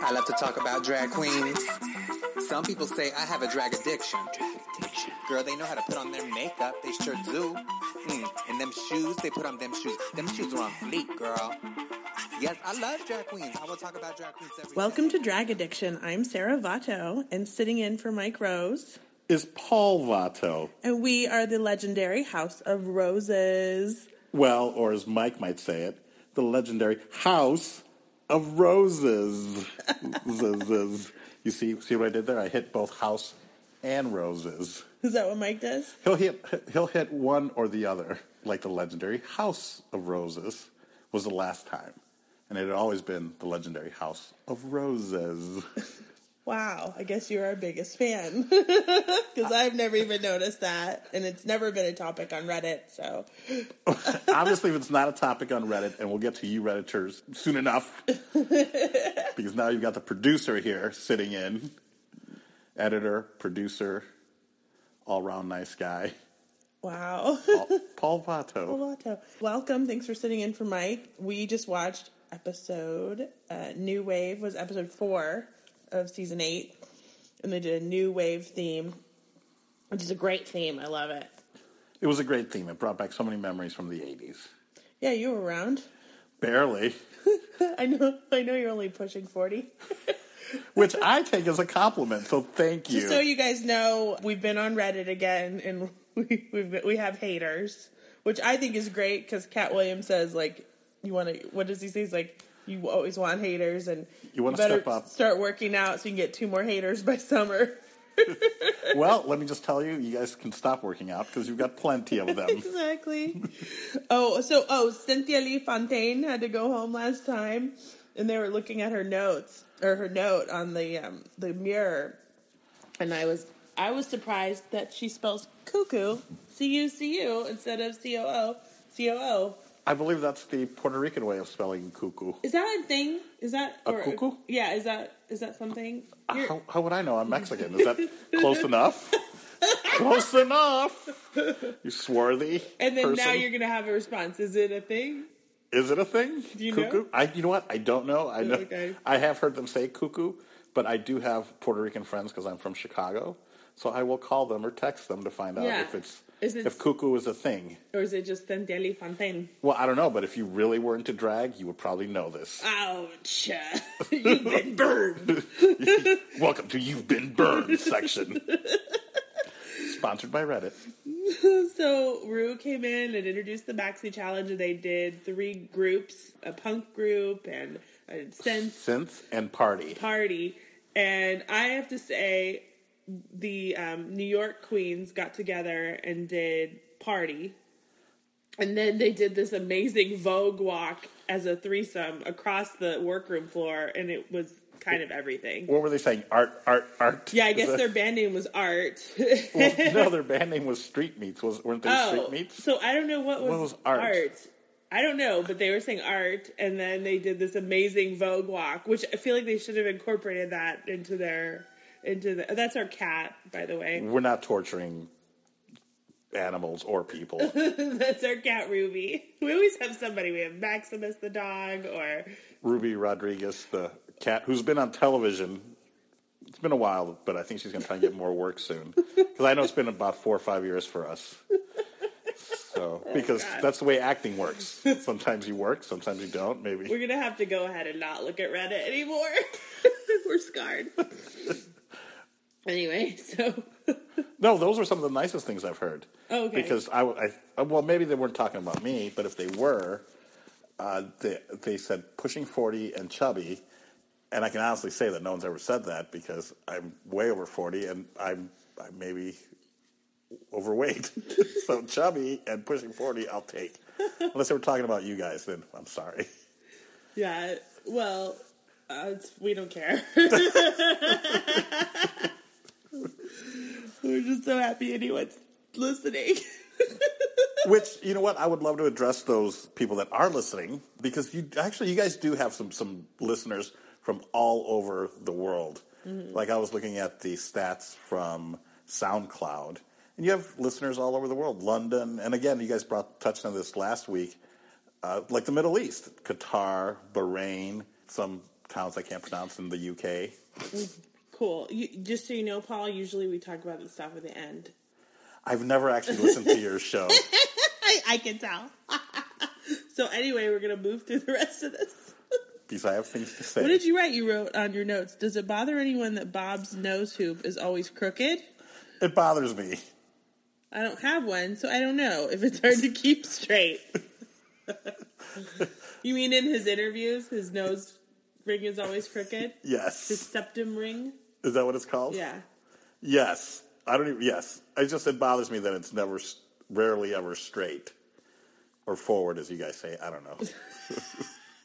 I love to talk about drag queens. Some people say I have a drag addiction. Girl, they know how to put on their makeup. They sure do. Mm. And them shoes, they put on them shoes. Them shoes are on fleek, girl. Yes, I love drag queens. I will talk about drag queens every Welcome to Drag Addiction. I'm Sarah Vato, and sitting in for Mike Rose. is Paul Vato. And we are the legendary House of Roses. Well, or as Mike might say it, the legendary House of Roses. You see, see what I did there? I hit both house and roses. Is that what Mike does? He'll hit he'll hit one or the other, like the legendary House of Roses was the last time, and it had always been the legendary House of Roses. Wow, I guess you're our biggest fan. Because I've never even noticed that. And it's never been a topic on Reddit, so. Obviously, if it's not a topic on Reddit, and we'll get to you Redditors soon enough, because now you've got the producer here sitting in, editor, producer, all round nice guy, Wow. Paul, Vato. Paul Vato. Welcome. Thanks for sitting in for Mike. We just watched episode uh, New Wave was episode four of season eight, and they did a New Wave theme, which is a great theme. I love it. It was a great theme. It brought back so many memories from the '80s. Yeah, you were around. Barely, I know. I know you're only pushing forty. which I take as a compliment. So thank you. Just so you guys know, we've been on Reddit again, and we we've, we have haters, which I think is great because Katt Williams says like, you want to. What does he say? He's like, you always want haters, and You wanna better step up. start working out so you can get two more haters by summer. well, let me just tell you, you guys can stop working out because you've got plenty of them. exactly. oh, so oh, Cynthia Lee Fontaine had to go home last time, and they were looking at her notes or her note on the um, the mirror, and I was I was surprised that she spells cuckoo C U C U instead of C O O C O O. I believe that's the Puerto Rican way of spelling cuckoo. Is that a thing? Is that A cuckoo? Yeah, is that is that something? Uh, how, how would I know? I'm Mexican. Is that close enough? close enough. You swarthy. and then now you're gonna have a response. Is it a thing? Is it a thing? Do you cuckoo? know? I. You know what? I don't know. I know. Okay. I have heard them say cuckoo, but I do have Puerto Rican friends because I'm from Chicago. So I will call them or text them to find out Yeah. if it's it- if cuckoo is a thing. Or is it just Lee Fontaine? Well, I don't know, but if you really were into drag, you would probably know this. Ouch! You've been burned. Welcome to You've Been Burned section. Sponsored by Reddit. So Rue came in and introduced the Maxi Challenge, and they did three groups: a punk group and a synth. Synth and party. party. And I have to say, the um, New York Queens got together and did party, and then they did this amazing Vogue walk as a threesome across the workroom floor, and it was kind of everything. What were they saying? Art, art, art. Yeah, I guess that- their band name was Art. Well, no, their band name was Street Meats. Was weren't they Oh, Street Meats? so I don't know what was, What was art? I don't know, but they were saying art, and then they did this amazing Vogue walk, which I feel like they should have incorporated that into their into the. That's our cat, by the way. We're not torturing animals or people. That's our cat, Ruby. We always have somebody. We have Maximus the dog, or Ruby Rodriguez, the cat who's been on television. It's been a while, but I think she's going to try and get more work soon. Because I know it's been about four or five years for us. So, oh, because God. that's the way acting works. Sometimes you work, sometimes you don't. Maybe we're gonna have to go ahead and not look at Reddit anymore. we're scarred. Anyway, so No, those are some of the nicest things I've heard. Oh, okay. Because I, I- well, maybe they weren't talking about me, but if they were, uh, they, they said pushing 40 and chubby. And I can honestly say that no one's ever said that because I'm way over 40 and I'm, I'm maybe overweight. so chubby and pushing 40, I'll take. Unless they were talking about you guys, then I'm sorry. yeah. Well, uh, we don't care. we're just so happy anyone's listening. Which you know what I would love to address those people that are listening because you actually you guys do have some some listeners from all over the world. Like I was looking at the stats from SoundCloud, and you have listeners all over the world, London, and again, you guys brought touched on this last week, uh, like the Middle East, Qatar, Bahrain, some towns I can't pronounce in the UK. Cool. You, just so you know, Paul, usually we talk about the stuff at the end. I've never actually listened to your show. I, I can tell. so anyway, we're gonna move through the rest of this. because I have things to say. What did you write? You wrote on your notes. Does it bother anyone that Bob's nose hoop is always crooked? It bothers me. I don't have one, so I don't know if it's hard to keep straight. you mean in his interviews, his nose ring is always crooked? Yes. His septum ring? Is that what it's called? Yeah. Yes. I don't even, yes. It just, it bothers me that it's never, rarely ever straight. Or forward, as you guys say. I don't know.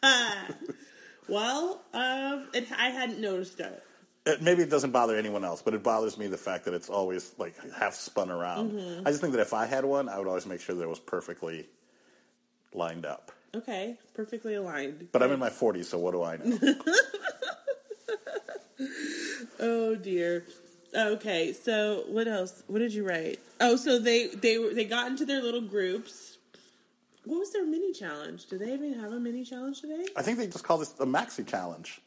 Well, um, it, I hadn't noticed it. It, maybe it doesn't bother anyone else, but it bothers me the fact that it's always like half spun around. Mm-hmm. I just think that if I had one, I would always make sure that it was perfectly lined up. Okay, perfectly aligned. But I'm in my 40s, so what do I know? Oh dear. Okay, so what else? What did you write? Oh, so they they were they got into their little groups. What was their mini challenge? Do they even have a mini challenge today? I think they just call this the Maxi Challenge.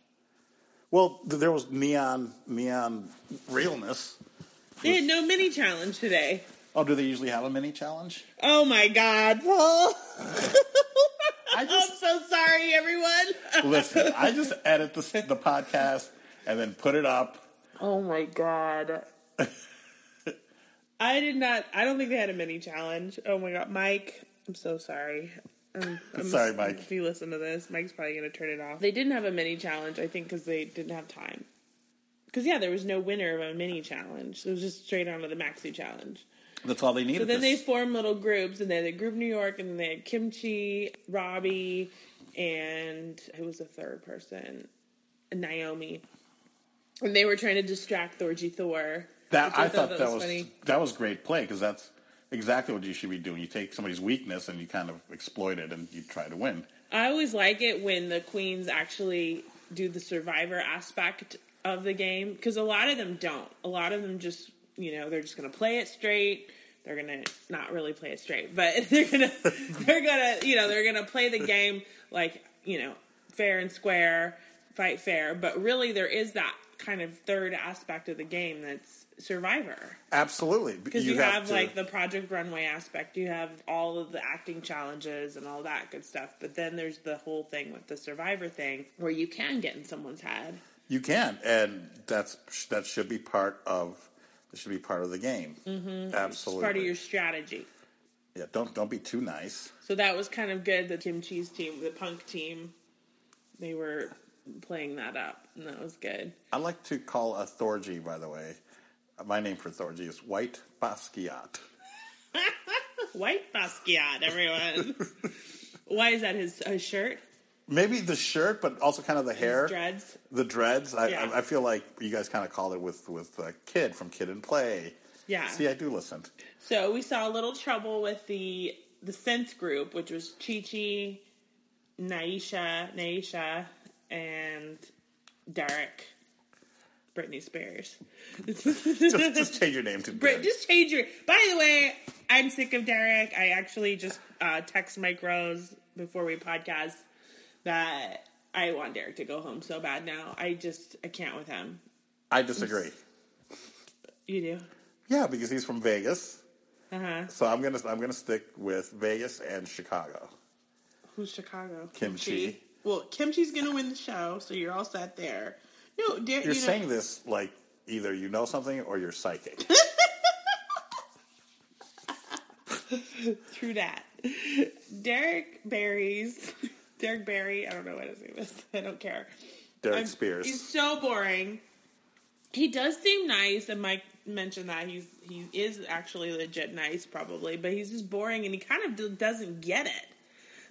Well, th- there was neon neon realness. They had no mini challenge today. Oh, do they usually have a mini challenge? Oh my god, Paul. I I'm so sorry, everyone. listen. I just edit the the podcast and then put it up. Oh my god. I did not. I don't think they had a mini challenge. Oh my god, Mike. I'm so sorry. Um, I'm Sorry, Mike. If you listen to this, Mike's probably going to turn it off. They didn't have a mini challenge, I think, because they didn't have time. Because yeah, there was no winner of a mini challenge. It was just straight on to the maxi challenge. That's all they needed. So then they formed little groups, and they had Group New York, and then they had Kimchi, Robbie, and who was the third person? Naomi. And they were trying to distract Thorgy Thor. that which I thought that was funny. that was great play because that's exactly what you should be doing. You take somebody's weakness and you kind of exploit it and you try to win. I always like it when the queens actually do the survivor aspect of the game because a lot of them don't. A lot of them just, you know, they're just going to play it straight. They're going to not really play it straight, but they're going to they're going to, you know, they're going to play the game like, you know, fair and square, fight fair, but really there is that kind of third aspect of the game that's survivor. Absolutely, Because you, have, to- like the Project Runway aspect, you have all of the acting challenges and all that good stuff. But then there's the whole thing with the Survivor thing, where you can get in someone's head. You can, and that's that should be part of that should be part of the game. Mm-hmm. It's Absolutely, part of your strategy. yeah. Don't don't be too nice. So that was kind of good. The Kim Chi's team, the Punk team, they were playing that up, and that was good. I like to call a Thorgy, by the way. My name for Thorgy is White Basquiat. White Basquiat, everyone. Why is that his, his shirt? Maybe the shirt, but also kind of the hair, Dreads. the dreads. I, Yeah. I, I feel like you guys kind of called it with with uh, Kid from Kid and Play. Yeah. See, I do listen. So we saw a little trouble with the the synth group, which was Chi Chi, Naysha, Naysha, and Derrick, Britney Spears. just, just change your name to Brit, just change your. By the way, I'm sick of Derrick. I actually just uh, text Mike Rose before we podcast that I want Derrick to go home so bad now. I just I can't with him. I disagree. You do. Yeah, because he's from Vegas, Uh huh. so I'm gonna I'm gonna stick with Vegas and Chicago. Who's Chicago? Kimchi. Well, Kimchi's gonna win the show, so you're all set there. No, Derrick. You're you know, saying this like either you know something or you're psychic. True that. Derrick Barry's Derrick Barry. I don't know what his name is. I don't care. Derrick I'm- Spears. He's so boring. He does seem nice, and Mike mentioned that he's he is actually legit nice, probably, but he's just boring, and he kind of doesn't get it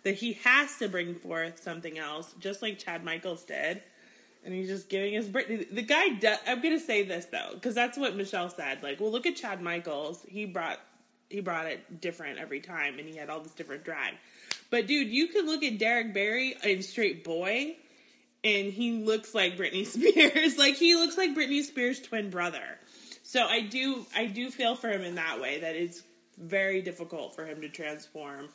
that he has to bring forth something else, just like Chad Michaels did, and he's just giving his Britney. The guy, I'm gonna say this though, because that's what Michelle said. Like, well, look at Chad Michaels. He brought he brought it different every time, and he had all this different drag. But dude, you could look at Derrick Barry in Straight Boy, and he looks like Britney Spears. like he looks like Britney Spears' twin brother. So I do I do feel for him in that way that it's very difficult for him to transform.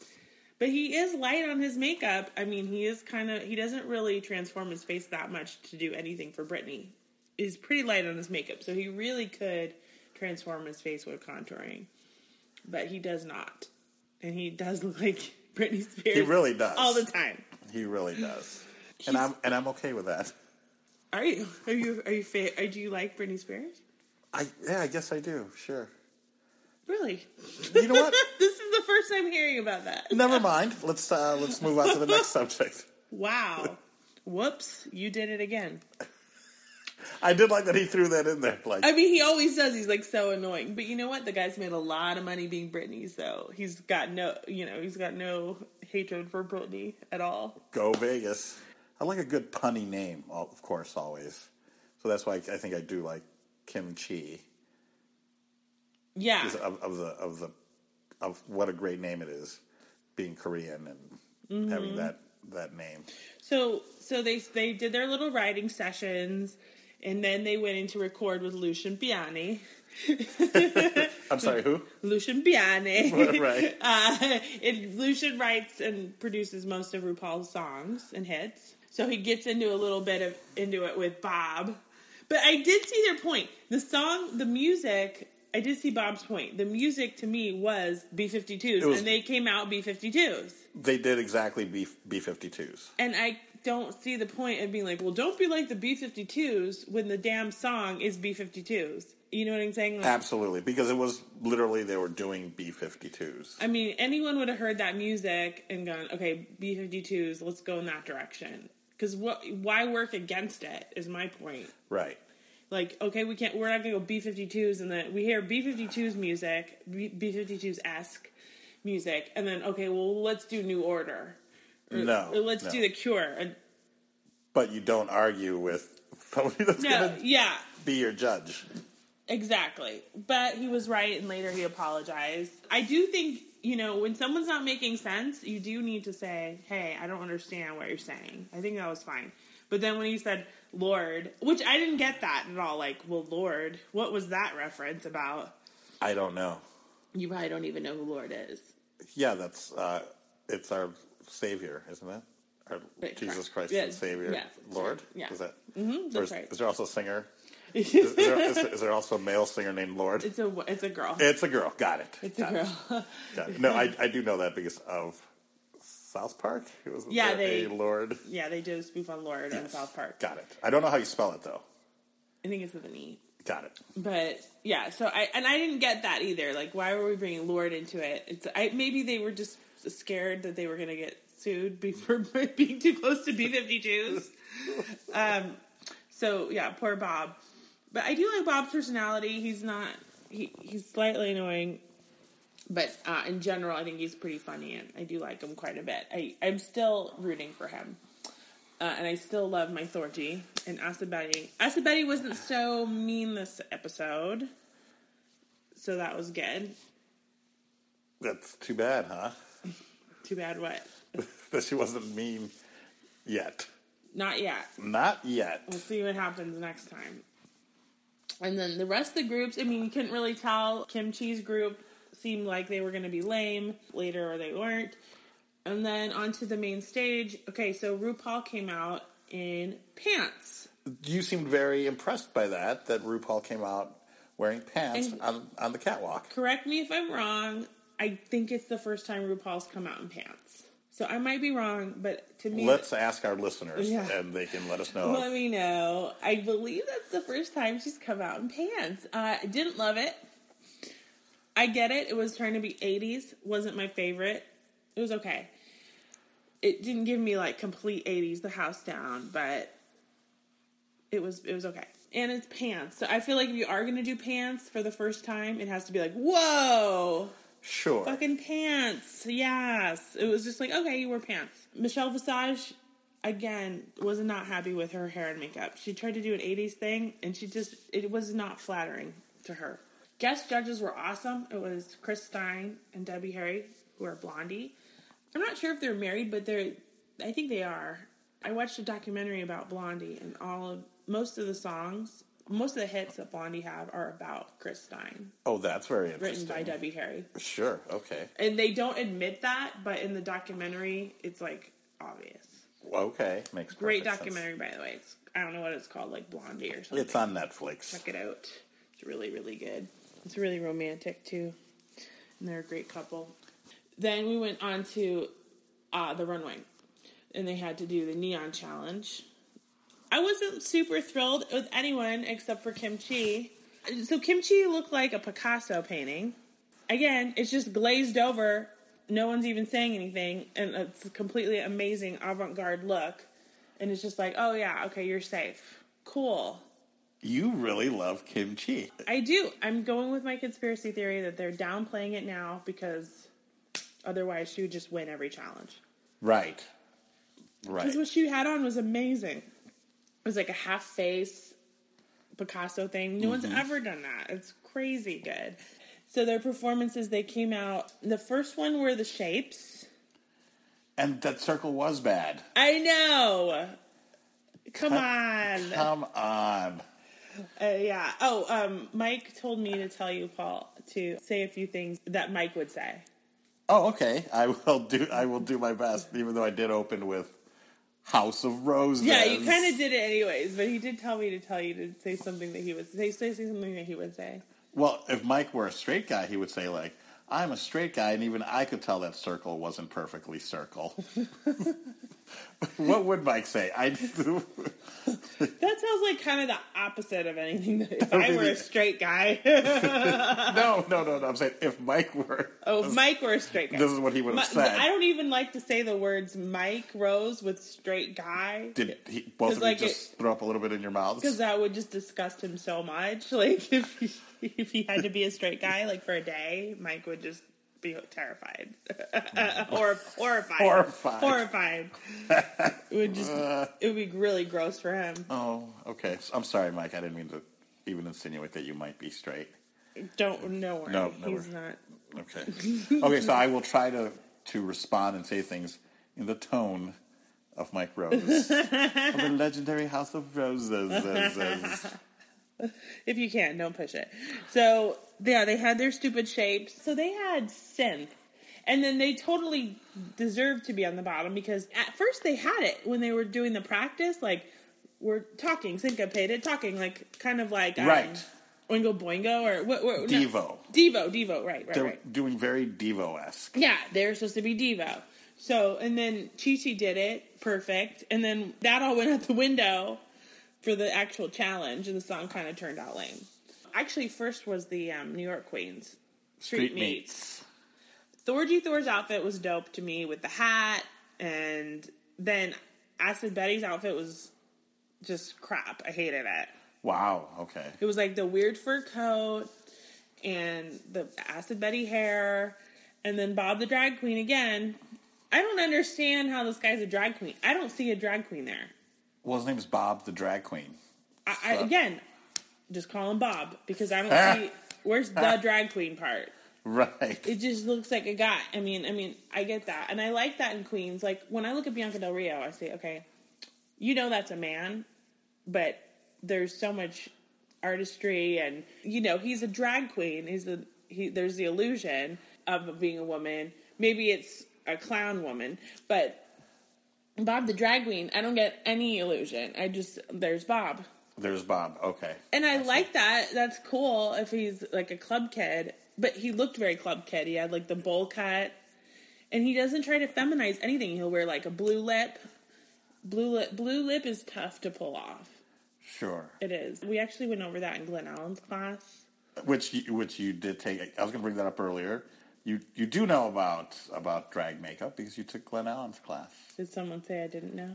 But he is light on his makeup. I mean, he is kind of he doesn't really transform his face that much to do anything for Britney. He's pretty light on his makeup, so he really could transform his face with contouring. But he does not. And he does look like Britney Spears. He really does. All the time. He really does, and I'm and I'm okay with that. Are you? Are you? Are you? Fa- are, do you like Britney Spears? I yeah, I guess I do. Sure. Really? You know what? this is the first time hearing about that. Never mind. Let's uh, let's move on to the next subject. Wow. Whoops! You did it again. I did like that he threw that in there. Like, I mean, he always does. He's like so annoying. But you know what? The guy's made a lot of money being Britney, so he's got no, you know, he's got no hatred for Britney at all. go Vegas. I like a good punny name, of course, always. So that's why I think I do like Kim Chi Yeah. of, of the of the of what a great name it is, being Korean and Mm-hmm. having that that name. So so they they did their little writing sessions, and then they went in to record with Lucian Piane. I'm sorry, who? Lucian Piane. right. Uh, it, Lucian writes and produces most of RuPaul's songs and hits. So he gets into a little bit of into it with Bob. But I did see their point. The song, the music, I did see Bob's point. The music to me was B 52s, was- and they came out B 52s. They did exactly B B 52s. And I don't see the point of being like, well, don't be like the B 52s when the damn song is B 52s. You know what I'm saying? Like, Absolutely, because it was literally they were doing B 52s. I mean, anyone would have heard that music and gone, okay, B 52s, let's go in that direction. Because what? Why work against it? Is my point. Right. Like, okay, we can't. We're not gonna go B 52s, and then we hear B 52s music, B 52s esque music, and then okay, well, let's do New Order. Or, No, or let's no. do the Cure. And, But you don't argue with somebody that's no, to yeah, be your judge. Exactly. But he was right, and later he apologized. I do think, you know, when someone's not making sense, you do need to say, hey, I don't understand what you're saying. I think that was fine. But then when he said Lorde, which I didn't get that at all, like, well, Lorde, what was that reference about? I don't know. You probably don't even know who Lorde is. Yeah, that's uh, it's our Savior, isn't it? Our Right, Jesus. Christ Yeah, and Savior, yeah, Lord. yeah. is that? Mm-hmm, that's is, right. is there also a singer? Is, is there, is, there- is there also a male singer named Lorde? It's a it's a girl. It's a girl. Got it. It's a Got it. girl. Got it. No, I, I do know that because of South Park. It was Yeah, they- a Lorde. yeah, they did a spoof on Lorde in South Park. Got it. I don't know how you spell it though. I think it's with an E. Got it. But yeah, so I and I didn't get that either. Like, why were we bringing Lorde into it? It's I maybe they were just scared that they were going to get sued for being too close to B 52s. Um, so yeah, poor Bob. But I do like Bob's personality. He's not he he's slightly annoying, but uh, in general, I think he's pretty funny, and I do like him quite a bit. I I'm still rooting for him. Uh, and I still love my Thorgy and. Acid Betty wasn't so mean this episode, so that was good. That's too bad, huh? Too bad what? that she wasn't mean yet. Not yet. Not yet. We'll see what happens next time. And then the rest of the groups, I mean, you couldn't really tell. Kimchi's group seemed like they were going to be lame later, or they weren't. And then onto the main stage. Okay, so RuPaul came out in pants. You seemed very impressed by that. That RuPaul came out wearing pants And- on on the catwalk. Correct me if I'm wrong. I think it's the first time RuPaul's come out in pants. So I might be wrong, but to me, Let's ask our listeners, Yeah. and they can let us know. let me know. I believe that's the first time she's come out in pants. Uh, I didn't love it. I get it. It was trying to be 80s. Wasn't my favorite. It was okay. It didn't give me like complete 80s, the house down, but it was it was okay. And it's pants. So I feel like if you are gonna do pants for the first time, it has to be like, whoa, sure. fucking pants. Yes. It was just like, okay, you wear pants. Michelle Visage, again, was not happy with her hair and makeup. She tried to do an 80s thing and she just, it was not flattering to her. Guest judges were awesome. It was Chris Stein and Debbie Harry, who are Blondie. I'm not sure if they're married, but they're, I think they are. I watched a documentary about Blondie and all of, most of the songs most of the hits that Blondie have are about Chris Stein, Oh, that's very interesting. written by Debbie Harry. Sure. Okay. And they don't admit that, but in the documentary, it's like obvious. Okay. Makes Great perfect sense. documentary, by the way. It's I don't know what it's called, like Blondie or something. It's on Netflix. Check it out. It's really, really good. It's really romantic too, and they're a great couple. Then we went on to uh, the runway, and they had to do the neon challenge. I wasn't super thrilled with anyone except for Kimchi. So Kimchi looked like a Picasso painting. Again, it's just glazed over. No one's even saying anything, and it's a completely amazing avant-garde look. And it's just like, oh yeah, okay, you're safe. Cool. You really love kimchi. I do. I'm going with my conspiracy theory that they're downplaying it now because otherwise she would just win every challenge. Right. Right. Because what she had on was amazing. It was like a half face Picasso thing. No one's mm-hmm. ever done that. It's crazy good. So their performances, they came out. The first one were the shapes. And that circle was bad. I know. Come on. Come on. Uh, yeah. Oh, um, Mike told me to tell you, Paul, to say a few things that Mike would say. Oh, okay. I will do. I will do my best, even though I did open with House of Roses. Yeah, you kind of did it anyways, but he did tell me to tell you to say something that he would say. Say, say something that he would say. Well, if Mike were a straight guy, he would say like, "I'm a straight guy," and even I could tell that circle wasn't perfectly circle. what would Mike say? I. That sounds like kind of the opposite of anything that if I were a straight guy. no, no, no, no. I'm saying if Mike were. oh, if Mike were a straight guy. This is what he would have said. I don't even like to say the words Mike Rose with straight guy. Did he, both of you like just throw up a little bit in your mouths? Because that would just disgust him so much. Like if he, if he had to be a straight guy, like for a day, Mike would just be terrified, or horrified, Horrified. horrified. it would just it would be really gross for him. Oh, okay. I'm sorry, Mike. I didn't mean to even insinuate that you might be straight. Don't no worry, No, no he's worry. not. Okay. Okay, so I will try to to respond and say things in the tone of Mike Rose of the legendary House of Roses. If you can't, don't push it. So yeah, they had their stupid shapes. So they had synth. And then they totally deserved to be on the bottom because at first they had it when they were doing the practice, like we're talking, syncopated, talking, like kind of like um, Right. Oingo Boingo or what? what no. Devo. Devo, Devo, right, right, They're right. doing very Devo esque. Yeah, they're supposed to be Devo. So, and then Chi Chi did it perfect, and then that all went out the window for the actual challenge, and the song kind of turned out lame. Actually, first was the um, New York Queens Street, Meets. Thorgy Thor's outfit was dope to me with the hat, and then Acid Betty's outfit was just crap. I hated it. Wow. Okay. It was like the weird fur coat and the acid Betty hair, and then Bob the drag queen again. I don't understand how this guy's a drag queen. I don't see a drag queen there. Well, his name is Bob the Drag Queen. I, I, So- again, just call him Bob because I don't see where's the drag queen part. Right. It just looks like a guy. I mean, I mean, I get that, and I like that in Queens. Like when I look at Bianca Del Rio, I say, okay, you know that's a man, but there's so much artistry, and you know he's a drag queen. He's the he. There's the illusion of being a woman. Maybe it's a clown woman, but Bob the drag queen, I don't get any illusion. I just there's Bob. There's Bob. Okay. And I like that. That's cool if he's like a club kid. But he looked very club kid. He had like the bowl cut. And he doesn't try to feminize anything. He'll wear like a blue lip. Blue lip blue lip is tough to pull off. Sure. It is. We actually went over that in Glenn Allen's class. Which you, which you did take. I was going to bring that up earlier. You you do know about about drag makeup because you took Glenn Allen's class. Did someone say I didn't know?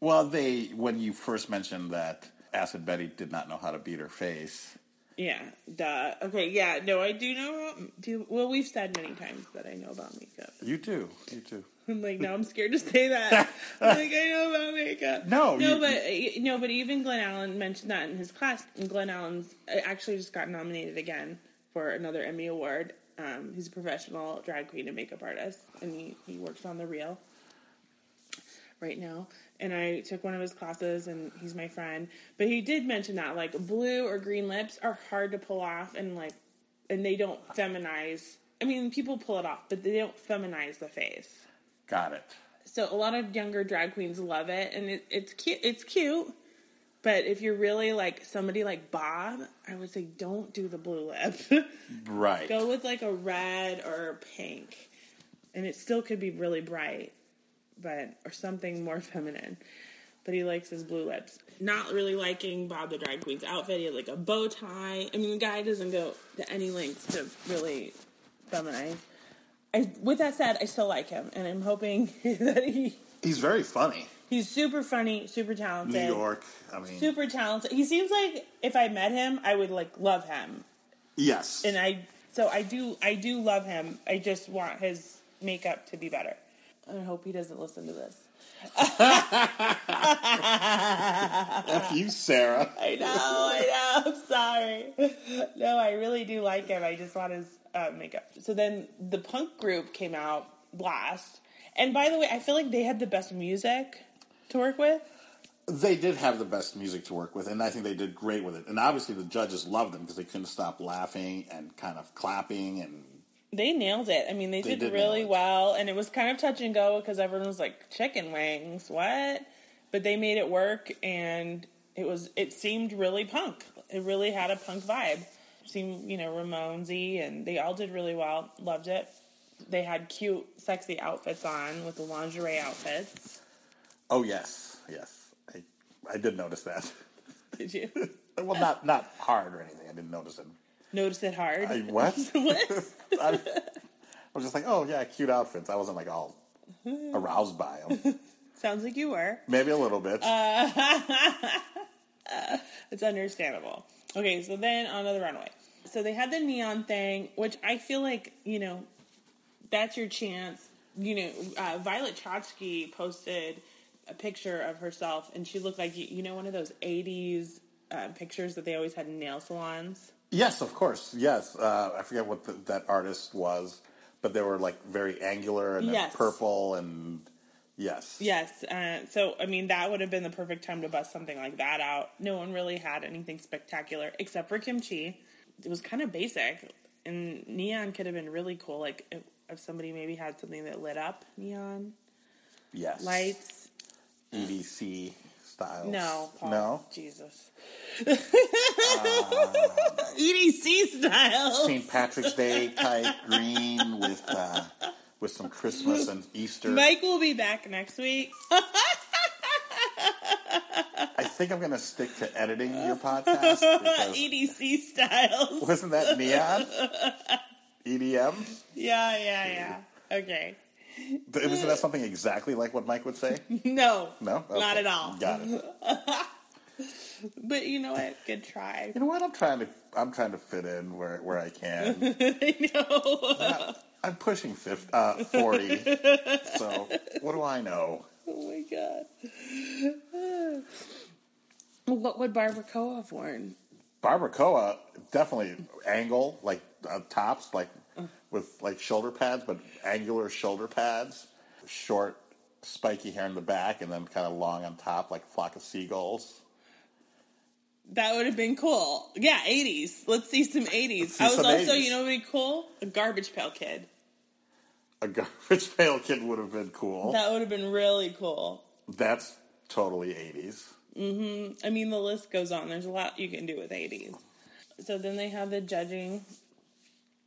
Well, they when you first mentioned that Acid Betty did not know how to beat her face. Yeah, duh. Okay, yeah, no, I do know. Do well, we've said many times that I know about makeup. You do. You do. I'm like, now I'm scared to say that. I'm like, I know about makeup. No, no, you- but uh, no, but even Glenn Allen mentioned that in his class. And Glenn Allen's uh, actually just got nominated again for another Emmy award. Um, he's a professional drag queen and makeup artist, and he, he works on the reel right now. and I took one of his classes, and he's my friend. But he did mention that like blue or green lips are hard to pull off, and like, and they don't feminize. I mean, people pull it off, but they don't feminize the face. Got it. So a lot of younger drag queens love it, and it, it's cute. It's cute. But if you're really like somebody like Bob, I would say don't do the blue lip. Right. Go with like a red or a pink, and it still could be really bright, but or something more feminine. But he likes his blue lips. Not really liking Bob the drag queen's outfit. He had like a bow tie. I mean, the guy doesn't go to any lengths to really feminize. I, with that said, I still like him, and I'm hoping that he He's very funny. He's super funny, super talented. New York. I mean, super talented. He seems like if I met him, I would like love him yes. and I so I do I do love him. I just want his makeup to be better. I hope he doesn't listen to this. F you, Sarah. I know, I know. I'm sorry. No, I really do like him. I just want his uh, makeup. So then the punk group came out last, and by the way, I feel like they had the best music to work with. They did have the best music to work with, and I think they did great with it. And obviously, the judges loved them because they couldn't stop laughing and kind of clapping and They nailed it. I mean, they, They did, did really well, and it was kind of touch and go because everyone was like, "Chicken wings, what?" But they made it work, and it was. It seemed really punk. It really had a punk vibe. Seemed, you know, Ramonesy, and they all did really well. Loved it. They had cute, sexy outfits on with the lingerie outfits. Oh yes, yes, I I did notice that. Did you well, not not hard or anything. I didn't notice it. notice it hard? I, what? what? I, I was just like, oh yeah, cute outfits. I wasn't like all aroused by them. Sounds like you were. Maybe a little bit. It's understandable. Okay, so then on to the runway. So they had the neon thing, which I feel like, you know, that's your chance. You know, uh, Violet Chachki posted a picture of herself, and she looked like, you know, one of those 80s uh, pictures that they always had in nail salons. yes, of course. Yes, uh, I forget what the, that artist was, but they were like very angular and Yes. purple and yes, Yes, uh, so I mean, that would have been the perfect time to bust something like that out. No one really had anything spectacular except for kimchi. It was kind of basic, and neon could have been really cool. Like if, if somebody maybe had something that lit up neon yes, lights. EDC style. No, Paul. no. Jesus. EDC style. St. Patrick's Day type green with uh, with some Christmas and Easter. Mike will be back next week. I think I'm going to stick to editing your podcast EDC styles. wasn't that neon? EDM? Yeah, yeah, yeah. Okay. Isn't that something exactly like what Mike would say? No. No, Not at all. Got it. But you know what? Good try. You know what? I'm trying to I'm trying to fit in where where I can. I know. I'm pushing 50, uh, 40, so what do I know? Oh my god. What would Barbara Coa have worn? Barbacoa definitely angle like uh, tops like with like shoulder pads, but angular shoulder pads, short spiky hair in the back, and then kind of long on top like a flock of seagulls. That would have been cool. Yeah, 80s. Let's see some 80s. see I was some also, 80s. you know what would be cool? A Garbage Pail Kid. A garbage pail kid would have been cool. That would have been really cool. That's totally 80s. Hmm. I mean, the list goes on. There's a lot you can do with 80s. So then they have the judging.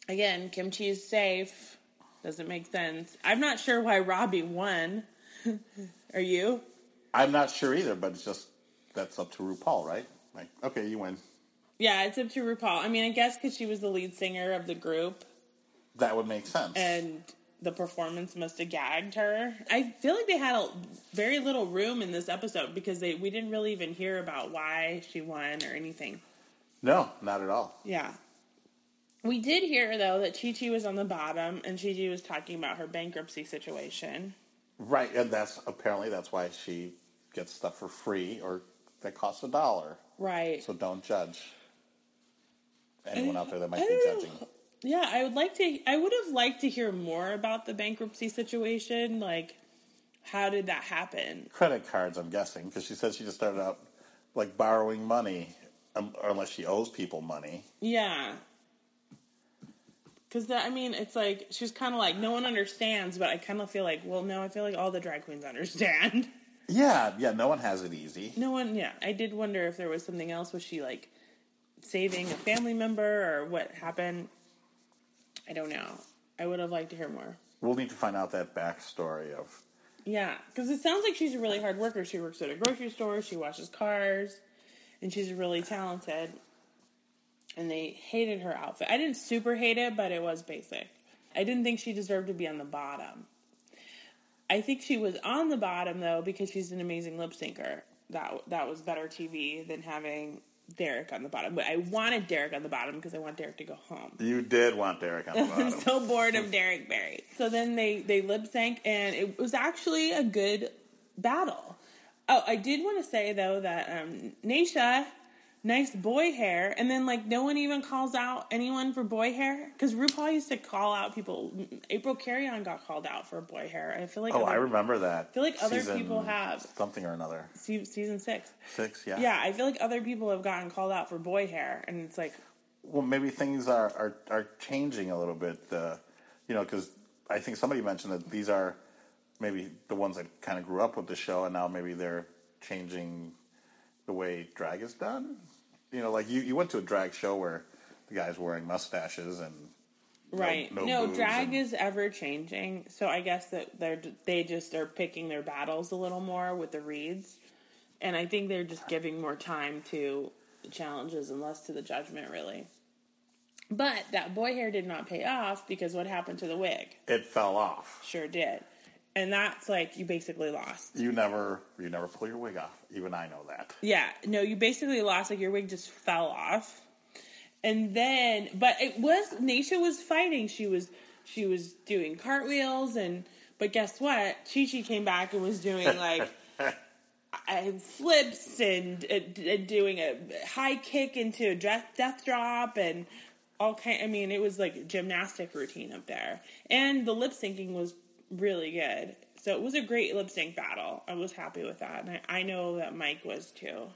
Again, kimchi is safe. Doesn't make sense. I'm not sure why Robbie won. Are you? I'm not sure either, but it's just that's up to RuPaul, right? Like, okay, you win. Yeah, it's up to RuPaul. I mean, I guess because she was the lead singer of the group That would make sense. and the performance must have gagged her. I feel like they had a very little room in this episode because they we didn't really even hear about why she won or anything. no, not at all. Yeah. We did hear though that Chi Chi was on the bottom and Chi Chi was talking about her bankruptcy situation. Right, and that's apparently that's why she gets stuff for free or that costs a dollar. Right. So don't judge anyone out there that might be judging. Yeah, I would like to I would have liked to hear more about the bankruptcy situation, like How did that happen? Credit cards, I'm guessing, because she said she just started out like borrowing money, um, unless she owes people money. Yeah. Because I mean, it's like she's kind of like no one understands, but I kind of feel like, well, no, I feel like all the drag queens understand. Yeah, yeah. No one has it easy. No one, yeah. I did wonder if there was something else. Was she like saving a family member or what happened? I don't know. I would have liked to hear more. We'll need to find out that backstory of. Yeah, because it sounds like she's a really hard worker. She works at a grocery store, she washes cars, and she's really talented. And they hated her outfit. I didn't super hate it, but it was basic. I didn't think she deserved to be on the bottom. I think she was on the bottom though because she's an amazing lip syncer. That that was better TV than having Derrick on the bottom. But I wanted Derrick on the bottom because I want Derrick to go home. You did want Derrick on the bottom. I'm so bored of Derrick Barry. So then they they lip sync, and it was actually a good battle. Oh, I did want to say though that um, Naysha, nice boy hair, and then like no one even calls out anyone for boy hair because RuPaul used to call out people. April Carrion got called out for boy hair. I feel like oh, other, I remember that. I feel like other people have. something or another. se- season six. Six, yeah. Yeah, I feel like other people have gotten called out for boy hair, and it's like Well, maybe things are are, are changing a little bit. Uh, you know, because I think somebody mentioned that these are maybe the ones that kind of grew up with the show, and now maybe they're changing the way drag is done. You know, like you, you went to a drag show where the guys wearing mustaches and Right. no No, boobs drag and- is ever changing. So I guess that they're they just are picking their battles a little more with the reads, and I think they're just giving more time to the challenges and less to the judgment, really. But that boy hair did not pay off because what happened to the wig? it fell off. Sure did, and that's like you basically lost. You never you never pull your wig off. Even I know that. Yeah, no, you basically lost. Like your wig just fell off, and then, but it was Naysha was fighting. She was she was doing cartwheels, and but guess what? Chi Chi came back and was doing like flips and, and, and doing a high kick into a death, death drop and all kind. I mean, it was like gymnastic routine up there, and the lip syncing was really good. So it was a great lip sync battle. I was happy with that, and I, I know that Mike was too.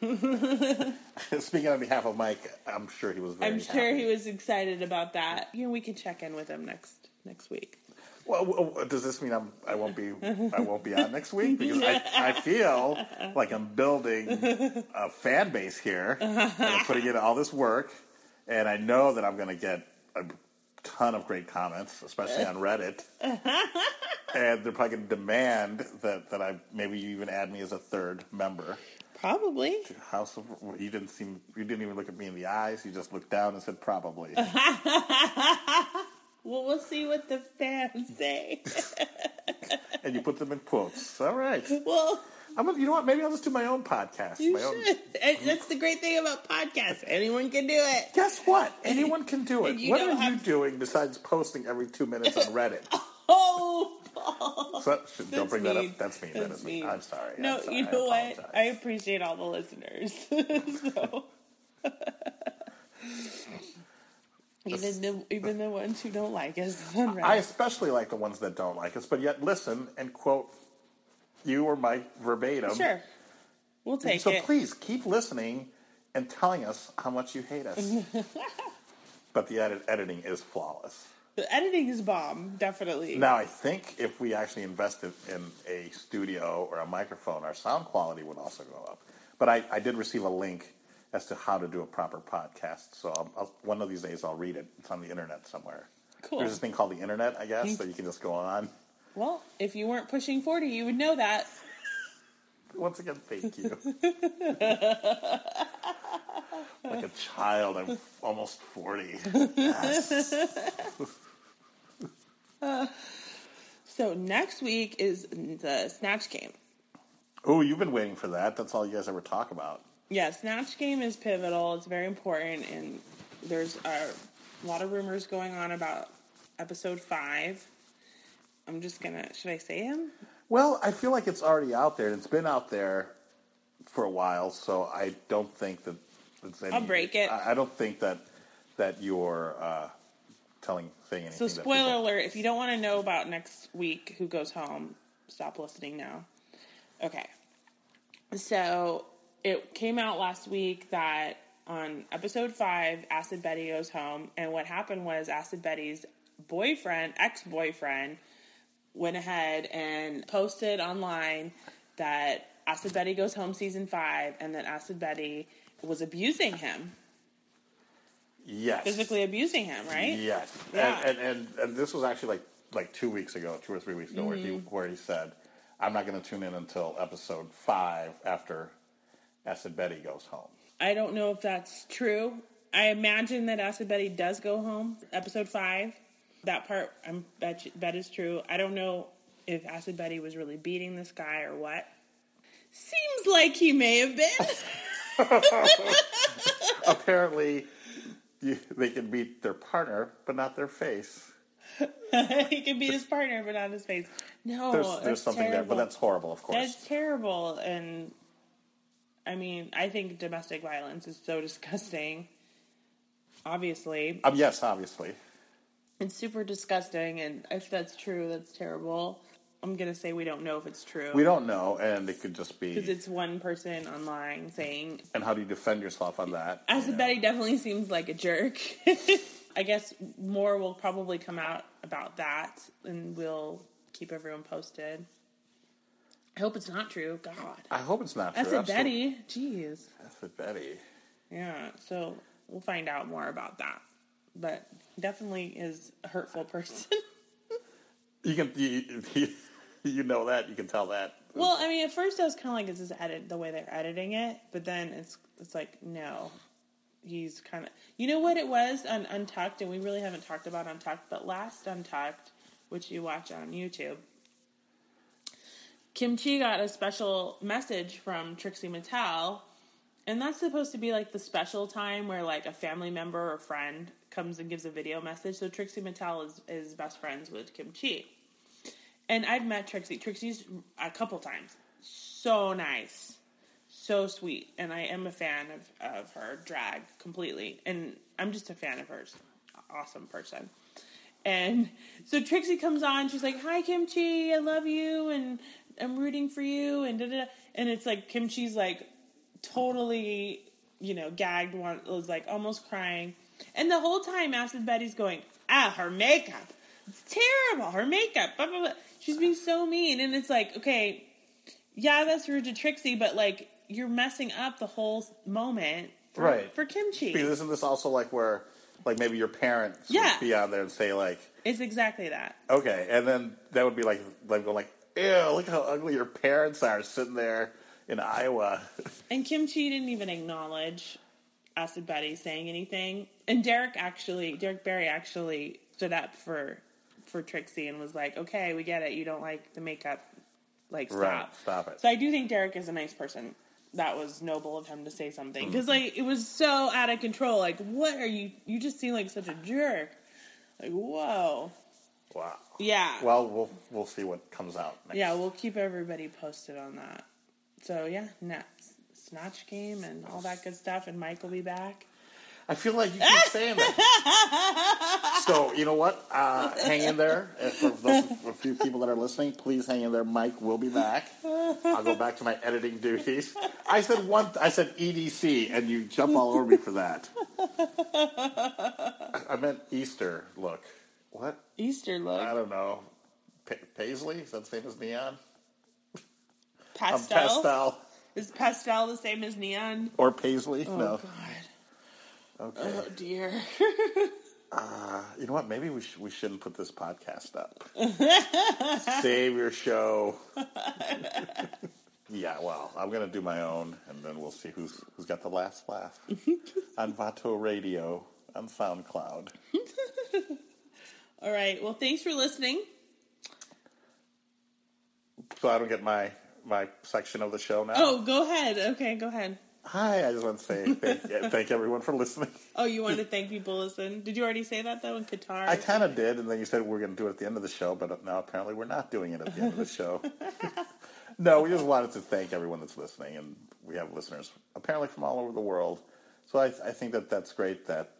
Speaking on behalf of Mike, I'm sure he was very I'm sure happy. he was excited about that. You know, we can check in with him next next week. Well, does this mean I'm, I won't be I won't be on next week because I, I feel like I'm building a fan base here and I'm putting in all this work, and I know that I'm going to get a ton of great comments, especially eh. on Reddit, and they're probably going to demand that that I maybe you even add me as a third member. Probably. House of you didn't seem you didn't even look at me in the eyes. You just looked down and said probably. Well, we'll see what the fans say. and you put them in quotes. All right. well, I'm gonna, you know what? Maybe I'll just do my own podcast. you my should. And That's the great thing about podcasts. Anyone can do it. Guess what? Anyone can do it. What are you have- doing besides posting every two minutes on Reddit? Oh, Paul. So, don't That's bring that up. That's me. That That's is me. I'm sorry. No, I'm sorry. you know I what? I appreciate all the listeners. so even the even the ones who don't like us on Reddit. I especially like the ones that don't like us, but yet listen and quote you or Mike verbatim. sure, we'll take so it. So please keep listening and telling us how much you hate us. but the edit- editing is flawless. The editing is bomb, definitely. Now, I think if we actually invested in a studio or a microphone, our sound quality would also go up. But I, I did receive a link as to how to do a proper podcast. So I'll, I'll, one of these days I'll read it. It's on the internet somewhere. Cool. There's this thing called the internet, I guess, mm-hmm. so you can just go on. Well, if you weren't pushing forty, you would know that. Once again, thank you. like a child, I'm almost 40. Yes. So next week is the Snatch Game. Oh, you've been waiting for that. That's all you guys ever talk about. Yeah, Snatch Game is pivotal. It's very important, and there's a lot of rumors going on about episode five. I'm just gonna. Should I say him? Well, I feel like it's already out there. And it's been out there for a while, so I don't think that it's any, I'll break it. I, I don't think that that you're uh, telling saying anything. So, spoiler people- alert: if you don't want to know about next week, who goes home, stop listening now. Okay. So it came out last week that on episode five, Acid Betty goes home, and what happened was Acid Betty's boyfriend, ex boyfriend, went ahead and posted online that Acid Betty goes home season five, and that Acid Betty was abusing him, Yes. physically abusing him, right? Yes. Yeah. And, and, and and this was actually like like two weeks ago, two or three weeks ago, where he Mm-hmm. where he said, "I'm not going to tune in until episode five after Acid Betty goes home." I don't know if that's true. I imagine that Acid Betty does go home, episode five. That part, I'm bet you, that is true. I don't know if Acid Betty was really beating this guy or what. Seems like he may have been. Apparently, you, they can beat their partner, but not their face. he can beat his partner, but not his face. No, There's there's something there, but that's horrible, of course. That's terrible, and I mean, I think domestic violence is so disgusting. Obviously, um, yes, obviously. It's super disgusting, and if that's true, that's terrible. I'm gonna say we don't know if it's true We don't know, and it could just be because it's one person online saying, And how do you defend yourself on that? "Acid You know? Betty definitely seems like a jerk." I guess more will probably come out about that, and we'll keep everyone posted. I hope it's not true. God, I hope it's not true. Acid Absolutely. Betty, jeez, Acid Betty. yeah. So we'll find out more about that, but definitely is a hurtful person. You can you, you, you know that you can tell that. Well, I mean, at first I was kind of like, "Is this edit the way they're editing it?" But then it's it's like, no, he's kind of. You know what it was on Untucked, and we really haven't talked about Untucked, but last Untucked, which you watch on YouTube, Kim Chi got a special message from Trixie Mattel, and that's supposed to be like the special time where like a family member or friend comes and gives a video message. So Trixie Mattel is is best friends with Kim Chi. And I've met Trixie. Trixie's a couple times. So nice. So sweet. And I am a fan of, of her drag completely. And I'm just a fan of hers. Awesome person. And so Trixie comes on. She's like, Hi, Kim Chi. I love you. And I'm rooting for you. And da da. And it's like Kim Chi's like totally, you know, gagged, one, was like almost crying. And the whole time, Acid Betty's going, Ah, her makeup. It's terrible. Her makeup. Blah, blah, blah. She's being so mean. And it's like, okay, yeah, that's rude to Trixie, but like, you're messing up the whole moment for, Right. for Kim Chi. Because isn't this also like where, like maybe your parents Yeah. be on there and say like, It's exactly that. okay, and then that would be like, like going like, ew, look how ugly your parents are sitting there in Iowa. And Kim Chi didn't even acknowledge Acid Betty saying anything. And Derrick actually, Derrick Barry actually stood up for for Trixie and was like, "Okay, we get it. You don't like the makeup. Like, stop, Right, stop it. So I do think Derrick is a nice person. That was noble of him to say something mm-hmm. because like it was so out of control. Like, what are you? You just seem like such a jerk. Like, whoa, wow. yeah, Well, we'll we'll see what comes out. Next. yeah. We'll keep everybody posted on that. So yeah, Snatch Game and all that good stuff, and Mike will be back. I feel like you keep saying that. so you know what? Uh, hang in there. For those a few people that are listening, please hang in there. Mike will be back. I'll go back to my editing duties. I said one. I said EDC, and you jump all over me for that. I, I meant Easter look. What? Easter look I don't know. Pa- Paisley? Is that the same as neon? Um, pastel. pastel Is pastel the same as neon? or paisley? Oh no. God. Okay. Oh dear. You know what? Maybe we sh- we shouldn't put this podcast up. Save your show. yeah, well, I'm gonna do my own, and then we'll see who's who's got the last laugh on Vato Radio on SoundCloud. All right. Well, thanks for listening. So I don't get my my section of the show now. Oh, go ahead. Okay, go ahead. Hi, I just want to say thank, thank everyone for listening. Oh, you wanted to thank people listen. Did you already say that though in Qatar? I kind of did, and then you said we're going to do it at the end of the show, but now apparently we're not doing it at the end of the show. no, we just wanted to thank everyone that's listening, and we have listeners apparently from all over the world. So I, I think that that's great that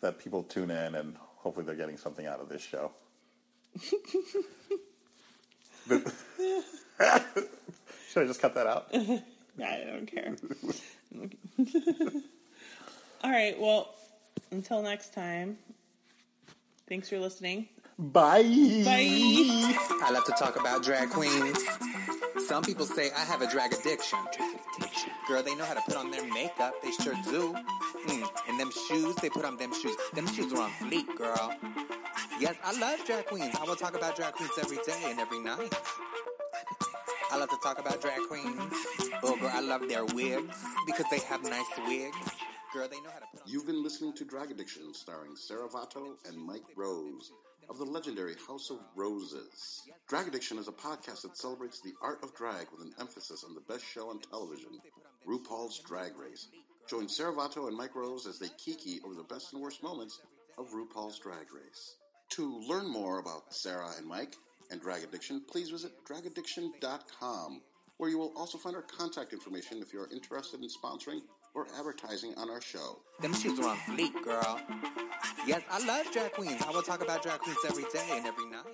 that people tune in, and hopefully they're getting something out of this show. Should I just cut that out? I don't care. All right. Well, until next time. Thanks for listening. Bye. Bye. I love to talk about drag queens. Some people say I have a drag addiction. Girl, they know how to put on their makeup. They sure do. Mm, and them shoes, they put on them shoes. Them shoes are on fleek, girl. Yes, I love drag queens. I will talk about drag queens every day and every night. I love to talk about drag queens. Oh, girl, I love their wigs because they have nice wigs. Girl, they know how to put on. You've been listening to Drag Addiction, starring Sarah Vato and Mike Rose of the legendary House of Roses. Drag Addiction is a podcast that celebrates the art of drag with an emphasis on the best show on television, RuPaul's Drag Race. Join Sarah Vato and Mike Rose as they kiki over the best and worst moments of RuPaul's Drag Race. To learn more about Sarah and Mike and Drag Addiction, please visit dragaddiction.com, where you will also find our contact information if you are interested in sponsoring or advertising on our show. Them shoes are on fleek, girl. Yes, I love drag queens. I will talk about drag queens every day and every night.